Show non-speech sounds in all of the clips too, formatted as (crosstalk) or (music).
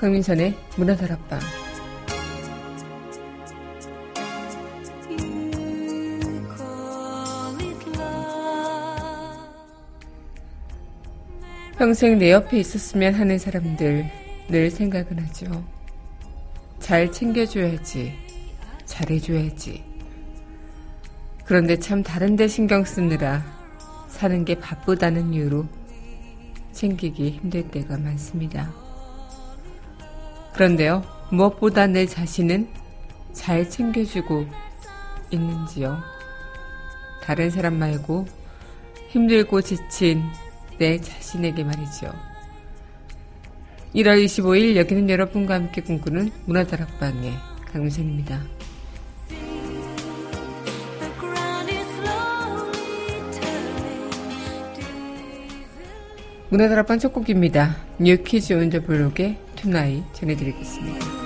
강민선의 문화다락방 평생 내 옆에 있었으면 하는 사람들 늘 생각은 하죠. 잘 챙겨줘야지, 잘해줘야지. 그런데 참 다른데 신경 쓰느라 사는 게 바쁘다는 이유로 챙기기 힘들 때가 많습니다. 그런데요, 무엇보다 내 자신은 잘 챙겨주고 있는지요. 다른 사람 말고 힘들고 지친 내 자신에게 말이죠. 1월 25일 여기는 여러분과 함께 꿈꾸는 문화다락방의 강민선입니다. 문화다락방 첫 곡입니다. 뉴키즈 온더 블록의 투나잇 전해드리겠습니다.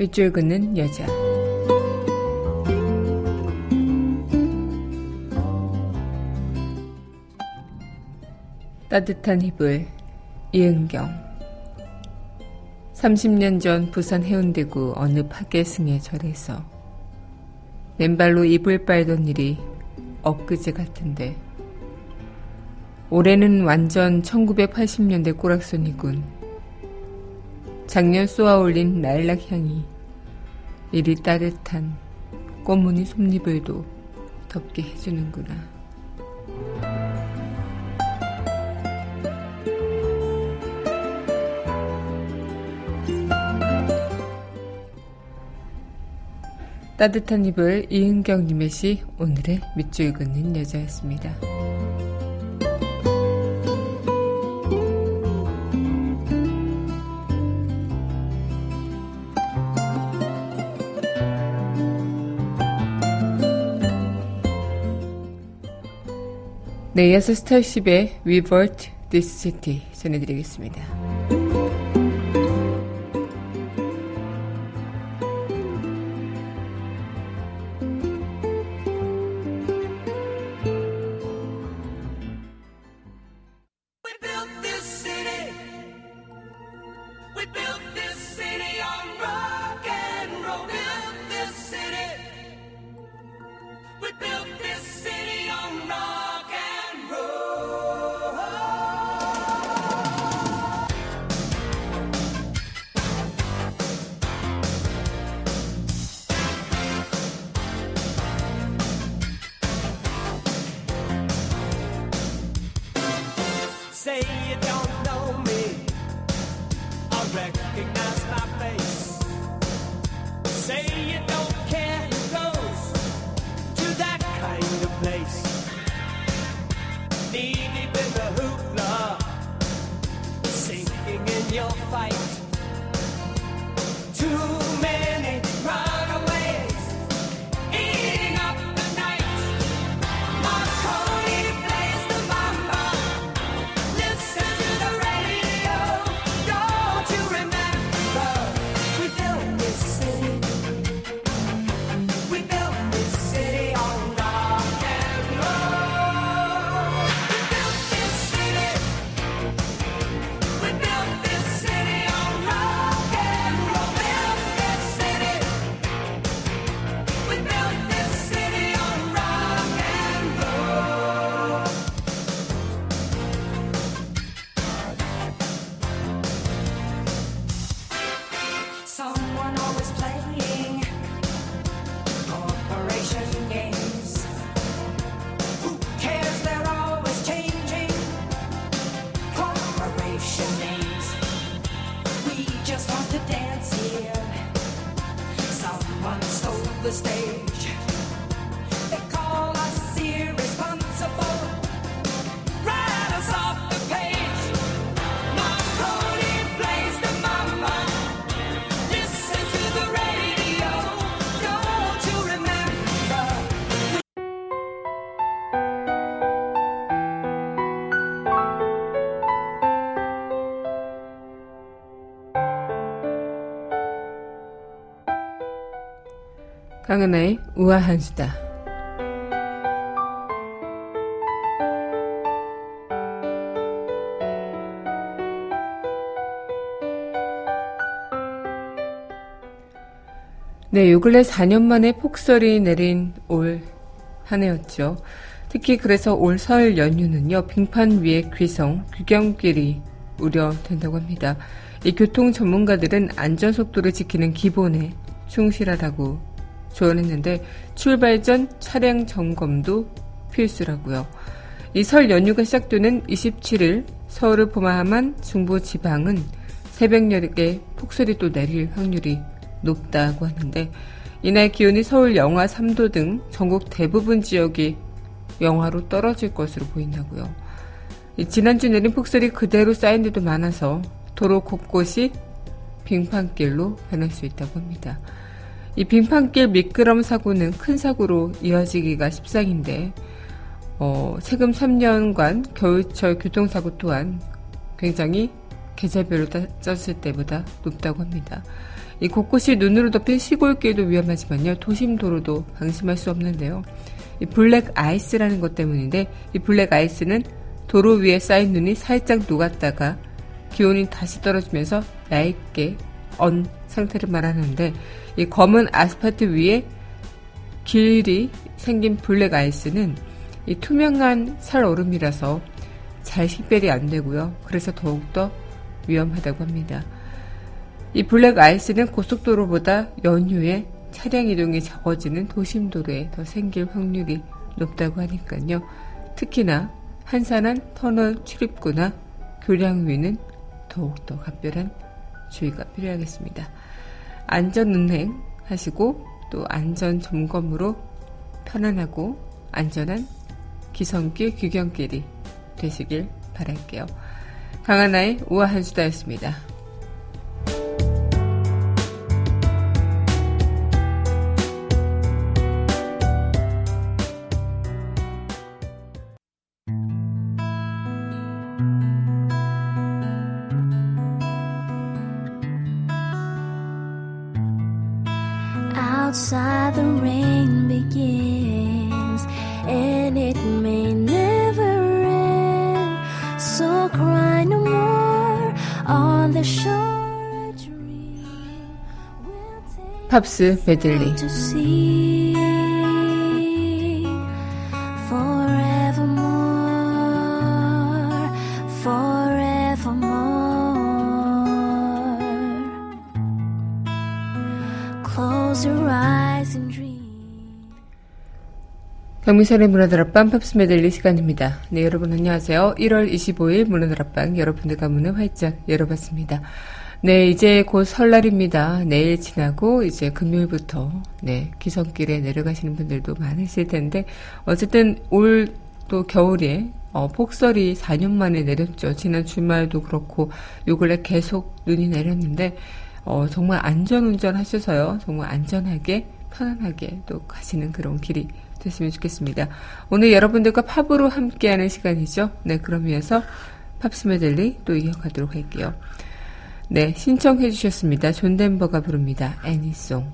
윗줄 긋는 여자. 따뜻한 이불, 이은경. 30년 전 부산 해운대구 어느 파괴승의 절에서 맨발로 이불 빨던 일이 엊그제 같은데 올해는 완전 1980년대 꼬락선이군. 작년 쏘아올린 라일락 향이 이리 따뜻한 꽃무늬 솜잎을도 덮게 해주는구나. 따뜻한 입을 이은경님의 시 오늘의 밑줄 긋는 여자였습니다. 네, 이어서 스타쉽의 Revert This City 전해드리겠습니다. 강은하의 우아한 수다. 네, 요 근래 4년 만에 폭설이 내린 올 한 해였죠. 특히 그래서 올 설 연휴는요, 빙판 위의 귀성, 귀경길이 우려된다고 합니다. 이 교통 전문가들은 안전속도를 지키는 기본에 충실하다고 조언했는데 출발 전 차량 점검도 필수라고요. 이 설 연휴가 시작되는 27일 서울을 포함한 중부 지방은 새벽녘에 폭설이 또 내릴 확률이 높다고 하는데 이날 기온이 서울 영하 3도 등 전국 대부분 지역이 영하로 떨어질 것으로 보인다고요. 지난주 내린 폭설이 그대로 쌓인 데도 많아서 도로 곳곳이 빙판길로 변할 수 있다고 합니다. 이 빙판길 미끄럼 사고는 큰 사고로 이어지기가 십상인데 어, 최근 3년간 겨울철 교통사고 또한 굉장히 계절별로 따졌을 때보다 높다고 합니다. 이 곳곳이 눈으로 덮인 시골길도 위험하지만요. 도심 도로도 방심할 수 없는데요. 이 블랙 아이스라는 것 때문인데 이 블랙 아이스는 도로 위에 쌓인 눈이 살짝 녹았다가 기온이 다시 떨어지면서 얇게 언 상태를 말하는데 이 검은 아스팔트 위에 길이 생긴 블랙 아이스는 이 투명한 살 얼음이라서 잘 식별이 안 되고요. 그래서 더욱더 위험하다고 합니다. 이 블랙 아이스는 고속도로보다 연휴에 차량 이동이 적어지는 도심도로에 더 생길 확률이 높다고 하니까요. 특히나 한산한 터널 출입구나 교량 위는 더욱더 각별한 주의가 필요하겠습니다. 안전 운행 하시고 또 안전 점검으로 편안하고 안전한 기성길 규경길이 되시길 바랄게요. 강하나의 우아한 수다였습니다. 팝스 메들리 강민선의 문화다락방 팝스 메들리 시간입니다. 네, 여러분 안녕하세요. 1월 25일 문화다락방 여러분들과 문을 활짝 열어봤습니다. 네, 이제 곧 설날입니다. 내일 지나고 이제 금요일부터 네, 기성길에 내려가시는 분들도 많으실 텐데 어쨌든 올 또 겨울에 어, 폭설이 4년 만에 내렸죠. 지난 주말도 그렇고 요 근래 계속 눈이 내렸는데 어, 정말 안전운전 하셔서요. 정말 안전하게 편안하게 또 가시는 그런 길이 됐으면 좋겠습니다. 오늘 여러분들과 팝으로 함께하는 시간이죠. 네, 그럼 이어서 팝스 메들리 또 이어가도록 할게요. 네, 신청해 주셨습니다. 존 덴버가 부릅니다. 애니송.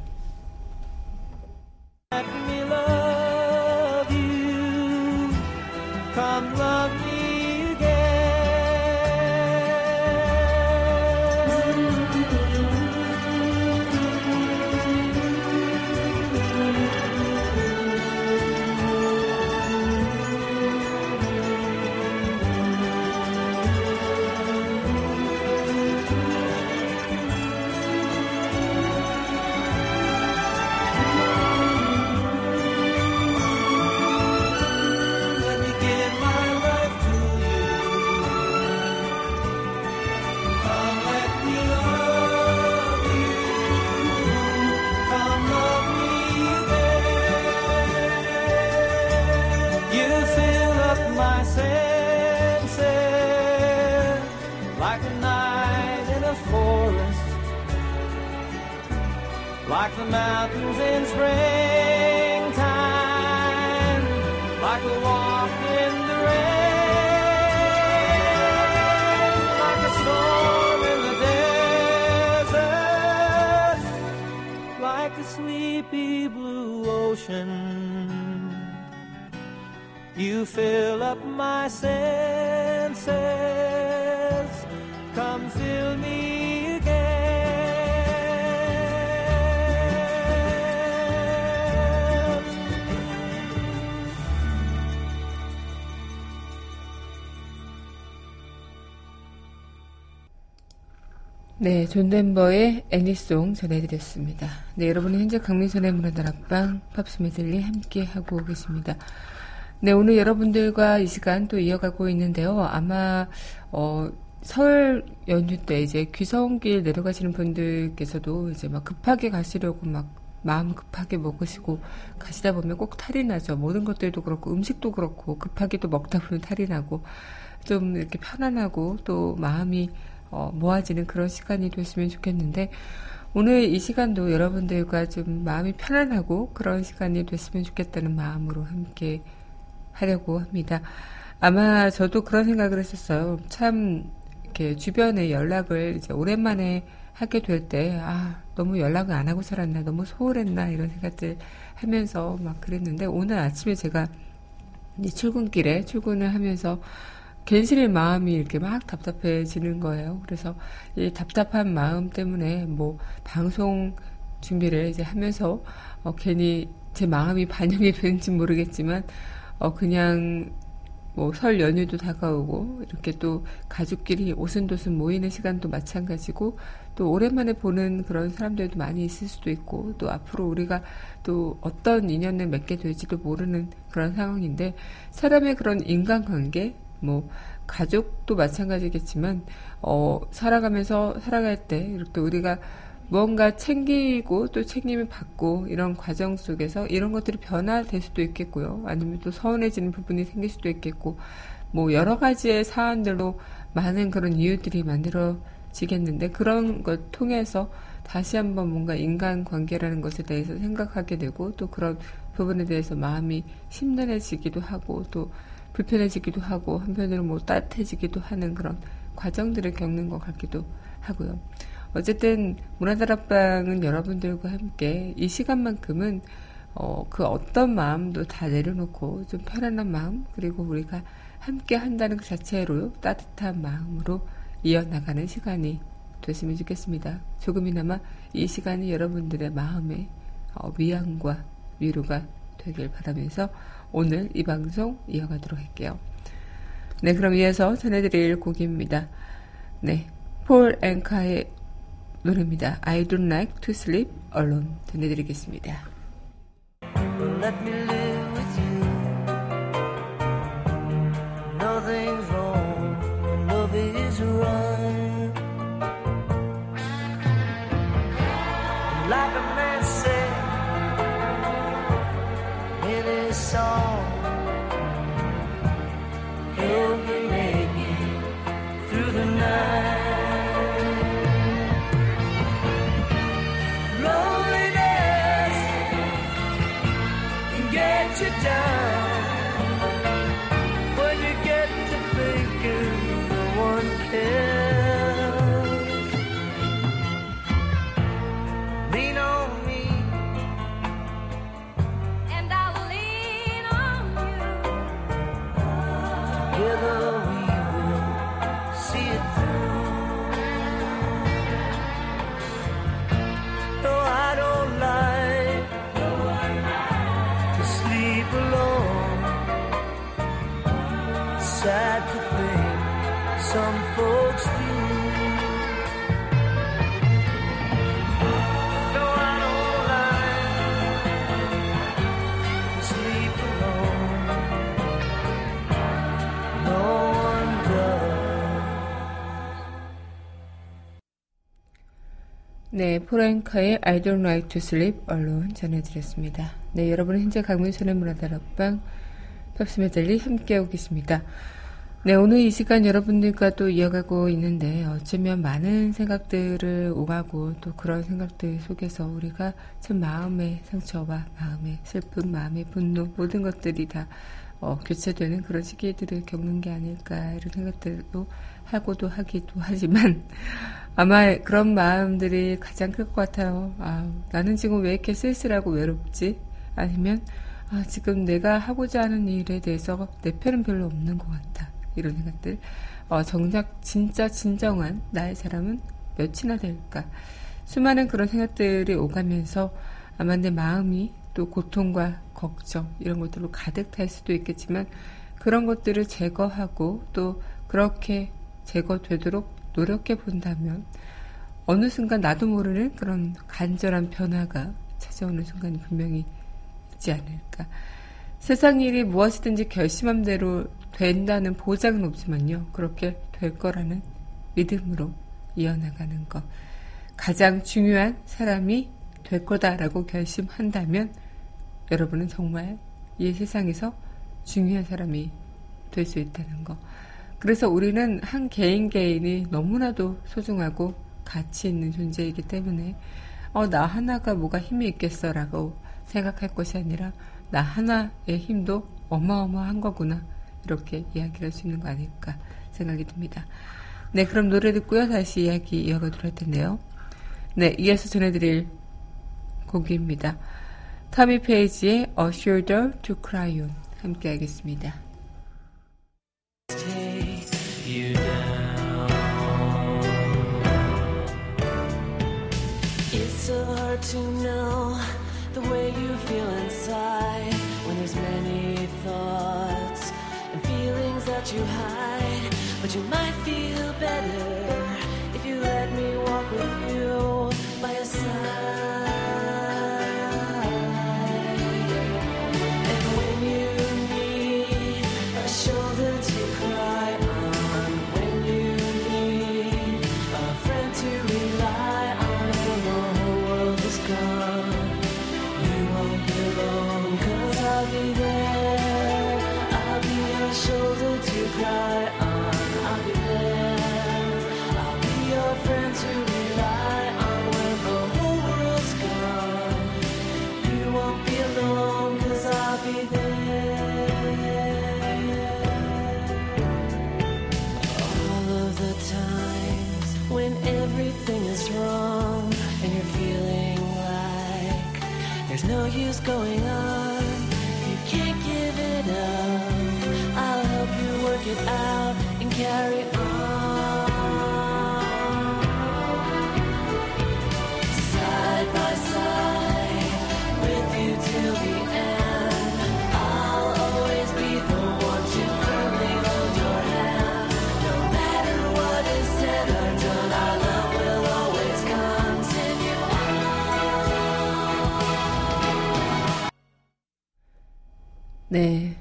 네, 존 덴버의 Annie's Song 전해드렸습니다. 네, 여러분은 현재 강민선의 문화다락방 팝스 메들리 함께 하고 계십니다. 네, 오늘 여러분들과 이 시간 또 이어가고 있는데요. 아마 어, 설 연휴 때 이제 귀성길 내려가시는 분들께서도 이제 막 급하게 가시려고 막 마음 급하게 먹으시고 가시다 보면 꼭 탈이 나죠. 모든 것들도 그렇고 음식도 그렇고 급하게 또 먹다 보면 탈이 나고 좀 이렇게 편안하고 또 마음이 어, 모아지는 그런 시간이 됐으면 좋겠는데 오늘 이 시간도 여러분들과 좀 마음이 편안하고 그런 시간이 됐으면 좋겠다는 마음으로 함께 하려고 합니다. 아마 저도 그런 생각을 했었어요. 참 이렇게 주변에 연락을 이제 오랜만에 하게 될 때, 아, 너무 연락을 안 하고 살았나, 너무 소홀했나, 이런 생각들 하면서 막 그랬는데, 오늘 아침에 제가 출근길에 출근을 하면서 괜시리 마음이 이렇게 막 답답해지는 거예요. 그래서 이 답답한 마음 때문에 뭐 방송 준비를 이제 하면서 어 괜히 제 마음이 (laughs) 반영이 되는지 모르겠지만 어 그냥 뭐 설 연휴도 다가오고 이렇게 또 가족끼리 오순도순 모이는 시간도 마찬가지고 또 오랜만에 보는 그런 사람들도 많이 있을 수도 있고 또 앞으로 우리가 또 어떤 인연을 맺게 될지도 모르는 그런 상황인데 사람의 그런 인간관계 뭐 가족도 마찬가지겠지만 어 살아가면서 살아갈 때 이렇게 우리가 무언가 챙기고 또 책임을 받고 이런 과정 속에서 이런 것들이 변화될 수도 있겠고요. 아니면 또 서운해지는 부분이 생길 수도 있겠고 뭐 여러 가지의 사안들로 많은 그런 이유들이 만들어지겠는데 그런 것 통해서 다시 한번 뭔가 인간 관계라는 것에 대해서 생각하게 되고 또 그런 부분에 대해서 마음이 심란해지기도 하고 또 불편해지기도 하고 한편으로 뭐 따뜻해지기도 하는 그런 과정들을 겪는 것 같기도 하고요. 어쨌든 문화다락방은 여러분들과 함께 이 시간만큼은 어, 그 어떤 마음도 다 내려놓고 좀 편안한 마음 그리고 우리가 함께 한다는 그 자체로 따뜻한 마음으로 이어나가는 시간이 됐으면 좋겠습니다. 조금이나마 이 시간이 여러분들의 마음의 어, 위안과 위로가 되길 바라면서 오늘 이 방송 이어가도록 할게요. 네, 그럼 이어서 전해드릴 곡입니다. 네, 폴 앵카의 노래입니다. I don't like to sleep alone 전해드리겠습니다. 네, 포렌카의 I don't like to sleep alone 전해드렸습니다. 네, 여러분 현재 강민선의 문화다락방 팝스메들리 함께하고 계십니다. 네, 오늘 이 시간 여러분들과 또 이어가고 있는데 어쩌면 많은 생각들을 오가고 또 그런 생각들 속에서 우리가 참 마음의 상처와 마음의 슬픔, 마음의 분노 모든 것들이 다 어, 교체되는 그런 시기들을 겪는 게 아닐까 이런 생각들도 하고도 하기도 하지만 아마 그런 마음들이 가장 클 것 같아요. 아, 나는 지금 왜 이렇게 쓸쓸하고 외롭지? 아니면 아, 지금 내가 하고자 하는 일에 대해서 내 편은 별로 없는 것 같다. 이런 생각들. 어, 정작 진짜 진정한 나의 사람은 몇이나 될까? 수많은 그런 생각들이 오가면서 아마 내 마음이 또 고통과 걱정 이런 것들로 가득 찰 수도 있겠지만 그런 것들을 제거하고 또 그렇게 제거되도록 노력해 본다면 어느 순간 나도 모르는 그런 간절한 변화가 찾아오는 순간이 분명히 있지 않을까. 세상 일이 무엇이든지 결심한 대로 된다는 보장은 없지만요. 그렇게 될 거라는 믿음으로 이어나가는 것. 가장 중요한 사람이 될 거다라고 결심한다면 여러분은 정말 이 세상에서 중요한 사람이 될 수 있다는 것. 그래서 우리는 한 개인 개인이 너무나도 소중하고 가치 있는 존재이기 때문에 어, 나 하나가 뭐가 힘이 있겠어라고 생각할 것이 아니라 나 하나의 힘도 어마어마한 거구나 이렇게 이야기를 할 수 있는 거 아닐까 생각이 듭니다. 네, 그럼 노래 듣고요. 다시 이야기 이어가도록 할 텐데요. 네, 이어서 전해드릴 곡입니다. 타미 페이지의 A Shoulder to Cry On 함께 하겠습니다. To know the way you feel inside when there's many thoughts and feelings that you hide. But you might feel better if you let me walk with you going on. You can't give it up. I'll help you work it out and carry on. 네.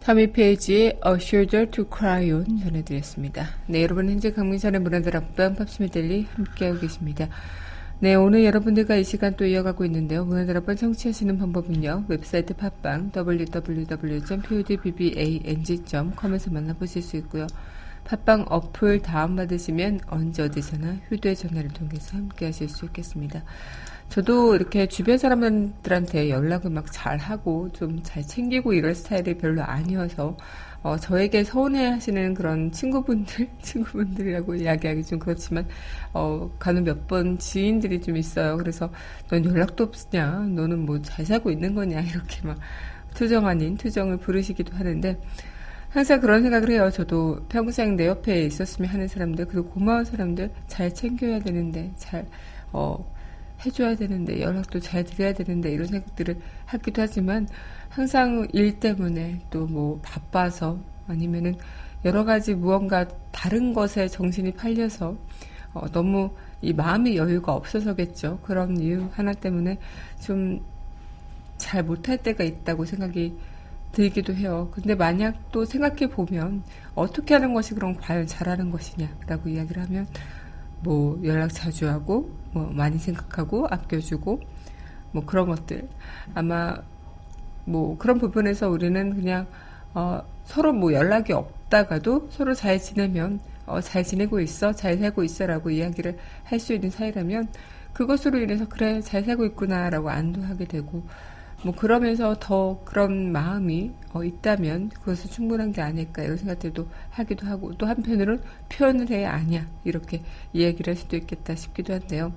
타미 페이지의 A Shoulder to Cry On 전해드렸습니다. 네, 여러분 현재 강민선의 문화다락방 팝스메들리 함께하고 계십니다. 네, 오늘 여러분들과 이 시간 또 이어가고 있는데요. 문화다락방 청취하시는 방법은요. 웹사이트 팟빵 www.podbbang.com에서 만나보실 수 있고요. 팟빵 어플 다운받으시면 언제 어디서나 휴대전화를 통해서 함께하실 수 있겠습니다. 저도 이렇게 주변 사람들한테 연락을 막 잘하고 좀 잘 챙기고 이럴 스타일이 별로 아니어서 어, 저에게 서운해 하시는 그런 친구분들, (laughs) 친구분들이라고 이야기하기 좀 그렇지만, 어, 가는 몇 번 지인들이 좀 있어요. 그래서, 넌 연락도 없으냐? 너는 뭐 잘 살고 있는 거냐? 이렇게 막 투정 아닌 투정을 부르시기도 하는데, 항상 그런 생각을 해요. 저도 평생 내 옆에 있었으면 하는 사람들, 그리고 고마운 사람들 잘 챙겨야 되는데, 잘, 어, 해줘야 되는데 연락도 잘 드려야 되는데 이런 생각들을 하기도 하지만 항상 일 때문에 또 뭐 바빠서 아니면은 여러 가지 무언가 다른 것에 정신이 팔려서 어, 너무 이 마음의 여유가 없어서겠죠. 그런 이유 하나 때문에 좀 잘 못할 때가 있다고 생각이 들기도 해요. 근데 만약 또 생각해 보면 어떻게 하는 것이 그럼 과연 잘하는 것이냐라고 이야기를 하면 뭐 연락 자주 하고 뭐 많이 생각하고 아껴주고 뭐 그런 것들. 아마 뭐 그런 부분에서 우리는 그냥 어, 서로 뭐 연락이 없다가도 서로 잘 지내면 어, 잘 지내고 있어 잘 살고 있어라고 이야기를 할 수 있는 사이라면 그것으로 인해서 그래 잘 살고 있구나라고 안도하게 되고 뭐 그러면서 더 그런 마음이 어, 있다면 그것은 충분한 게 아닐까 이런 생각들도 하기도 하고 또 한편으로는 표현을 해야 아니야 이렇게 이야기를 할 수도 있겠다 싶기도 한데요.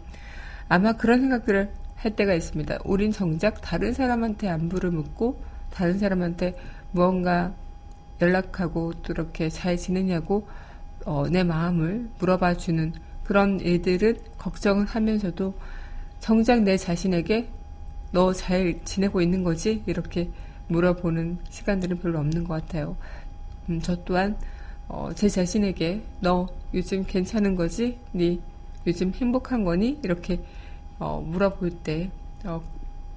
아마 그런 생각들을 할 때가 있습니다. 우린 정작 다른 사람한테 안부를 묻고 다른 사람한테 무언가 연락하고 또 이렇게 잘 지내냐고 어, 내 마음을 물어봐 주는 그런 일들은 걱정을 하면서도 정작 내 자신에게 너 잘 지내고 있는 거지? 이렇게 물어보는 시간들은 별로 없는 것 같아요. 음, 저 또한 어, 제 자신에게 너 요즘 괜찮은 거지? 네 요즘 행복한 거니? 이렇게 어, 물어볼 때 어,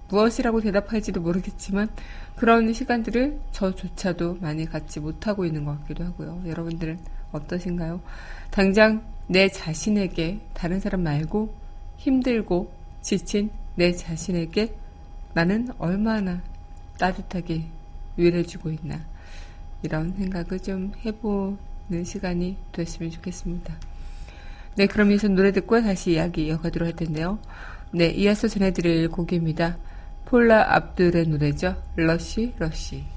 무엇이라고 대답할지도 모르겠지만 그런 시간들을 저조차도 많이 갖지 못하고 있는 것 같기도 하고요. 여러분들은 어떠신가요? 당장 내 자신에게 다른 사람 말고 힘들고 지친 내 자신에게 나는 얼마나 따뜻하게 위로해주고 있나 이런 생각을 좀 해보는 시간이 됐으면 좋겠습니다. 네, 그럼 이제 노래 듣고 다시 이야기 이어가도록 할 텐데요. 네, 이어서 전해드릴 곡입니다. 폴라 압들의 노래죠. 러시, 러시.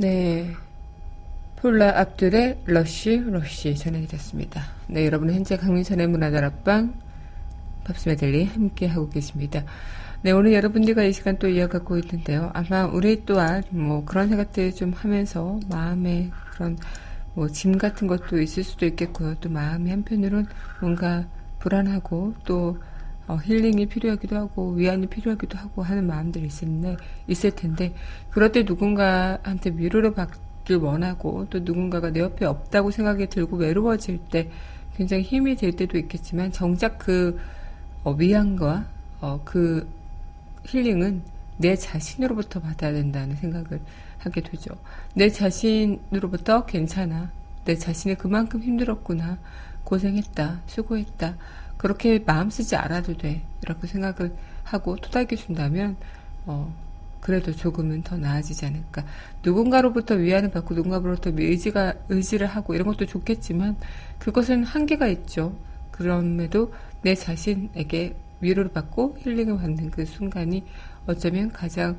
네. 폴라 압둘의 Rush Rush 전해드렸습니다. 네, 여러분은 현재 강민선의 문화다락방 팝스 메들리 함께 하고 계십니다. 네, 오늘 여러분들과 이 시간 또 이어가고 있는데요. 아마 우리 또한 뭐 그런 생각들 좀 하면서 마음에 그런 뭐 짐 같은 것도 있을 수도 있겠고요. 또 마음이 한편으론 뭔가 불안하고 또 어, 힐링이 필요하기도 하고 위안이 필요하기도 하고 하는 마음들이 있을, 있을 텐데 그럴 때 누군가한테 위로를 받길 원하고 또 누군가가 내 옆에 없다고 생각이 들고 외로워질 때 굉장히 힘이 될 때도 있겠지만 정작 그 어, 위안과 어, 그 힐링은 내 자신으로부터 받아야 된다는 생각을 하게 되죠. 내 자신으로부터 괜찮아. 내 자신이 그만큼 힘들었구나. 고생했다. 수고했다. 그렇게 마음 쓰지 않아도 돼. 이렇게 생각을 하고 토닥여 준다면, 어, 그래도 조금은 더 나아지지 않을까. 누군가로부터 위안을 받고 누군가로부터 의지가, 의지를 하고 이런 것도 좋겠지만, 그것은 한계가 있죠. 그럼에도 내 자신에게 위로를 받고 힐링을 받는 그 순간이 어쩌면 가장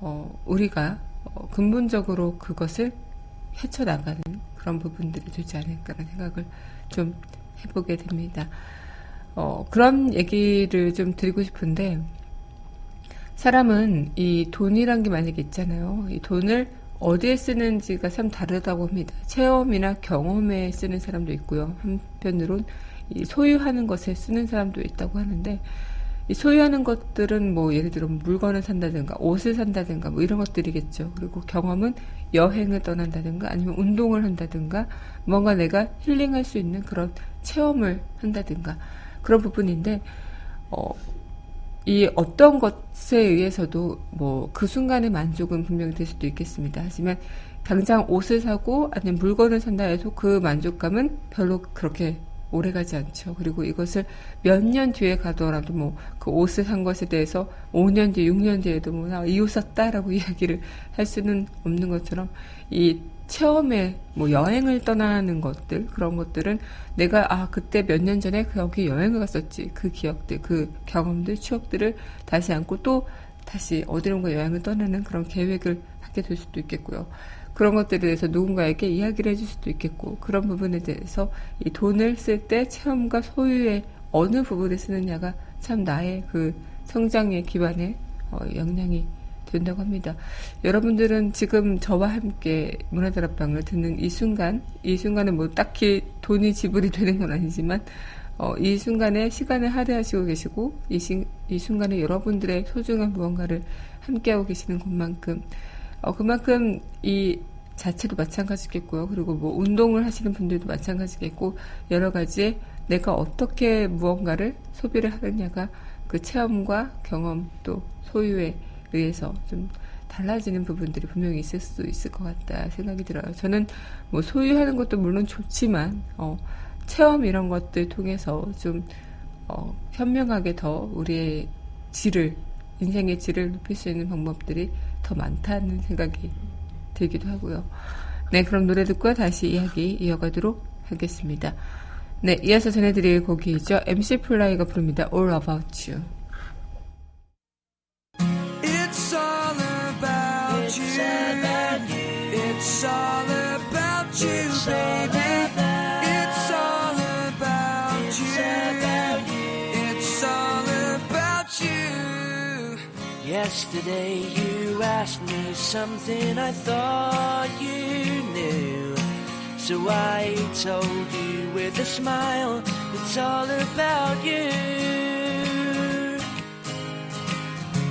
어, 우리가 어, 근본적으로 그것을 헤쳐나가는 그런 부분들이 되지 않을까라는 생각을 좀 해보게 됩니다. 어, 그런 얘기를 좀 드리고 싶은데, 사람은 이 돈이란 게 만약에 있잖아요. 이 돈을 어디에 쓰는지가 참 다르다고 합니다. 체험이나 경험에 쓰는 사람도 있고요. 한편으론 이 소유하는 것에 쓰는 사람도 있다고 하는데, 이 소유하는 것들은 뭐 예를 들어 물건을 산다든가 옷을 산다든가 뭐 이런 것들이겠죠. 그리고 경험은 여행을 떠난다든가 아니면 운동을 한다든가 뭔가 내가 힐링할 수 있는 그런 체험을 한다든가 그런 부분인데 어, 이 어떤 것에 의해서도 뭐 그 순간의 만족은 분명히 될 수도 있겠습니다. 하지만 당장 옷을 사고 아니면 물건을 산다 해도 그 만족감은 별로 그렇게 오래 가지 않죠. 그리고 이것을 몇 년 뒤에 가더라도 뭐 그 옷을 산 것에 대해서 5년 뒤, 6년 뒤에도 뭐, 나이 옷 샀다라고 (laughs) 이야기를 할 수는 없는 것처럼 이 체험에 뭐 여행을 떠나는 것들, 그런 것들은 내가 아, 그때 몇 년 전에 여기 여행을 갔었지. 그 기억들, 그 경험들, 추억들을 다시 안고 또 다시 어디론가 여행을 떠나는 그런 계획을 하게 될 수도 있겠고요. 그런 것들에 대해서 누군가에게 이야기를 해줄 수도 있겠고 그런 부분에 대해서 이 돈을 쓸 때 체험과 소유의 어느 부분에 쓰느냐가 참 나의 그 성장의 기반에 어, 영향이 된다고 합니다. 여러분들은 지금 저와 함께 문화다락방을 듣는 이 순간, 이 순간에 뭐 딱히 돈이 지불이 되는 건 아니지만, 어, 이 순간에 시간을 할애하시고 계시고, 이, 시, 이 순간에 여러분들의 소중한 무언가를 함께하고 계시는 것만큼, 어, 그만큼 이 자체도 마찬가지겠고요. 그리고 뭐 운동을 하시는 분들도 마찬가지겠고 여러 가지 내가 어떻게 무언가를 소비를 하느냐가 그 체험과 경험 또 소유에 의해서 좀 달라지는 부분들이 분명히 있을 수 있을 것 같다 생각이 들어요. 저는 뭐 소유하는 것도 물론 좋지만 어, 체험 이런 것들 통해서 좀 어, 현명하게 더 우리의 질을 인생의 질을 높일 수 있는 방법들이 더 많다는 생각이 들기도 하고요. 네, 그럼 노래 듣고 다시 이야기 이어가도록 하겠습니다. 네, 이어서 전해드릴 곡이죠. MC 플라이가 부릅니다. All About You. Yesterday you asked me something I thought you knew. So I told you with a smile, it's all about you.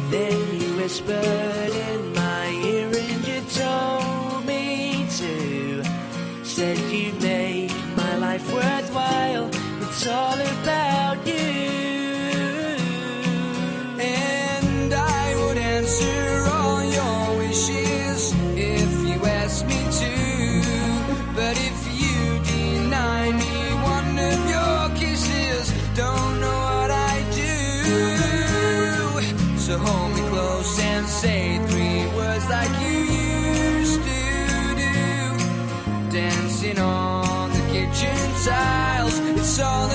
Then you whispered in my ear and you told me to. Said you make my life worthwhile, it's all about So hold me close and say three words like you used to do. Dancing on the kitchen tiles, it's all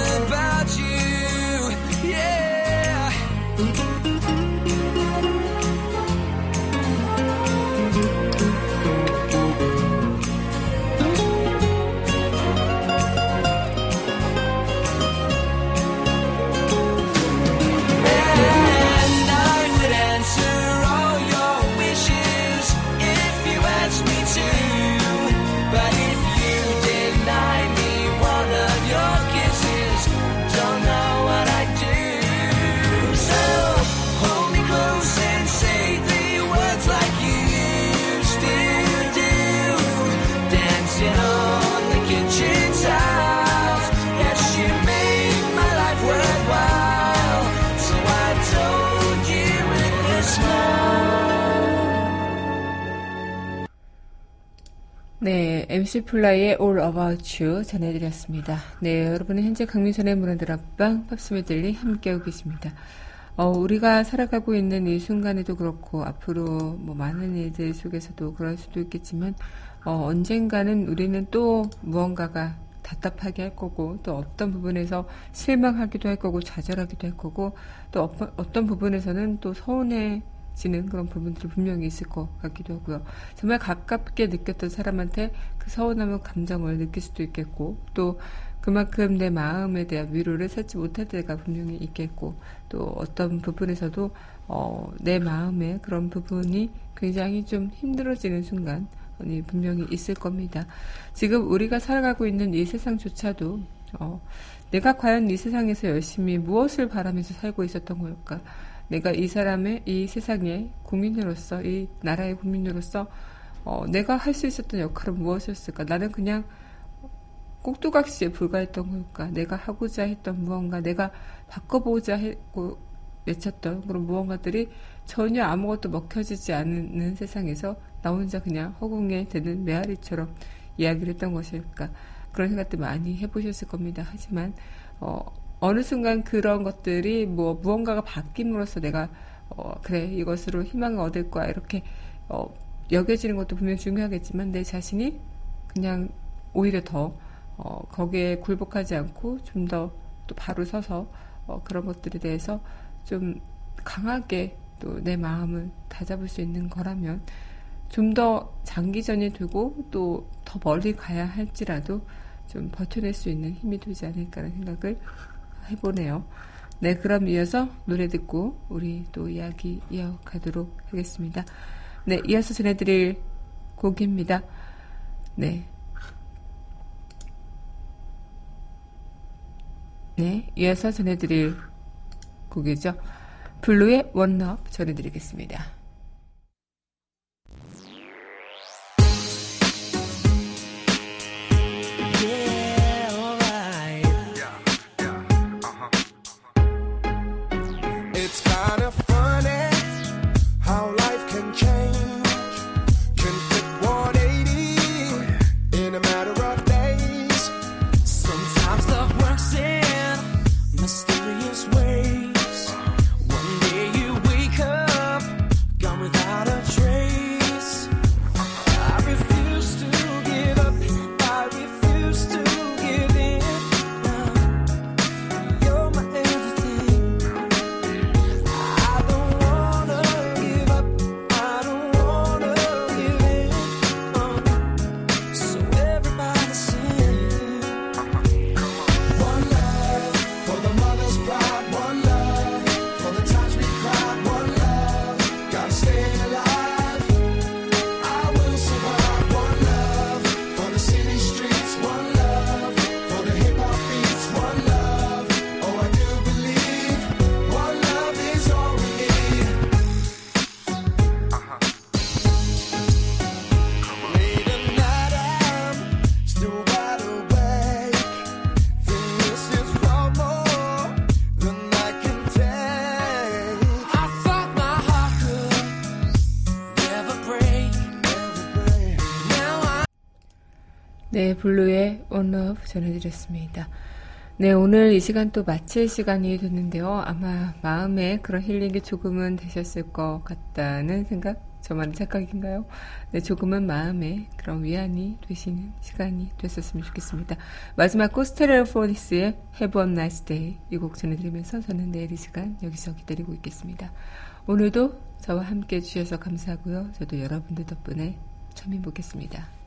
MC 플라이의 All About You 전해드렸습니다. 네, 여러분은 현재 강민선의 문화다락방 팝스메들리 함께하고 계십니다. 어, 우리가 살아가고 있는 이 순간에도 그렇고 앞으로 뭐 많은 일들 속에서도 그럴 수도 있겠지만 어, 언젠가는 우리는 또 무언가가 답답하게 할 거고 또 어떤 부분에서 실망하기도 할 거고 좌절하기도 할 거고 또 어, 어떤 부분에서는 또 서운해 지는 그런 부분들이 분명히 있을 것 같기도 하고요. 정말 가깝게 느꼈던 사람한테 그 서운함의 감정을 느낄 수도 있겠고, 또 그만큼 내 마음에 대한 위로를 찾지 못할 때가 분명히 있겠고, 또 어떤 부분에서도 어, 내 마음의 그런 부분이 굉장히 좀 힘들어지는 순간, 이 분명히 있을 겁니다. 지금 우리가 살아가고 있는 이 세상조차도 어, 내가 과연 이 세상에서 열심히 무엇을 바라면서 살고 있었던 걸까? 내가 이 사람의 이 세상의 국민으로서 이 나라의 국민으로서 어, 내가 할 수 있었던 역할은 무엇이었을까? 나는 그냥 꼭두각시에 불과했던 걸까? 내가 하고자 했던 무언가, 내가 바꿔보자 했고 외쳤던 그런 무언가들이 전혀 아무것도 먹혀지지 않는 세상에서 나 혼자 그냥 허공에 드는 메아리처럼 이야기를 했던 것일까? 그런 생각도 많이 해보셨을 겁니다. 하지만 어, 어느 순간 그런 것들이 뭐 무언가가 바뀜으로써 내가 어, 그래 이것으로 희망을 얻을 거야. 이렇게 어, 여겨지는 것도 분명히 중요하겠지만 내 자신이 그냥 오히려 더 어, 거기에 굴복하지 않고 좀 더 또 바로 서서 어, 그런 것들에 대해서 좀 강하게 또 내 마음을 다잡을 수 있는 거라면 좀 더 장기전이 되고 또 더 멀리 가야 할지라도 좀 버텨낼 수 있는 힘이 되지 않을까라는 생각을 해보네요. 네, 그럼 이어서 노래 듣고 우리 또 이야기 이어가도록 하겠습니다. 네, 이어서 전해드릴 곡입니다. 네. 네, 이어서 전해드릴 곡이죠. 블루의 원럽 전해드리겠습니다. 네, 블루의 On Love 전해드렸습니다. 네, 오늘 이 시간 또 마칠 시간이 됐는데요. 아마 마음에 그런 힐링이 조금은 되셨을 것 같다는 생각, 저만의 착각인가요? 네, 조금은 마음에 그런 위안이 되시는 시간이 됐었으면 좋겠습니다. 마지막 곡 스테레오포니스의 Have a Nice Day 이 곡 전해드리면서 저는 내일 이 시간 여기서 기다리고 있겠습니다. 오늘도 저와 함께 해주셔서 감사하고요. 저도 여러분들 덕분에 참 행복했습니다.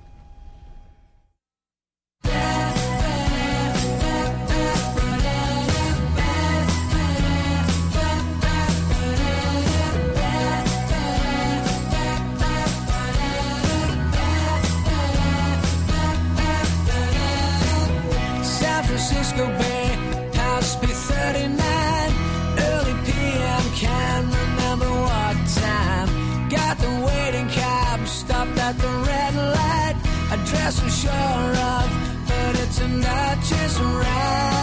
Francisco Bay, House B39, early PM, can't remember what time. Got the waiting cab, stopped at the red light. Address I'm sure of, but it's not just right.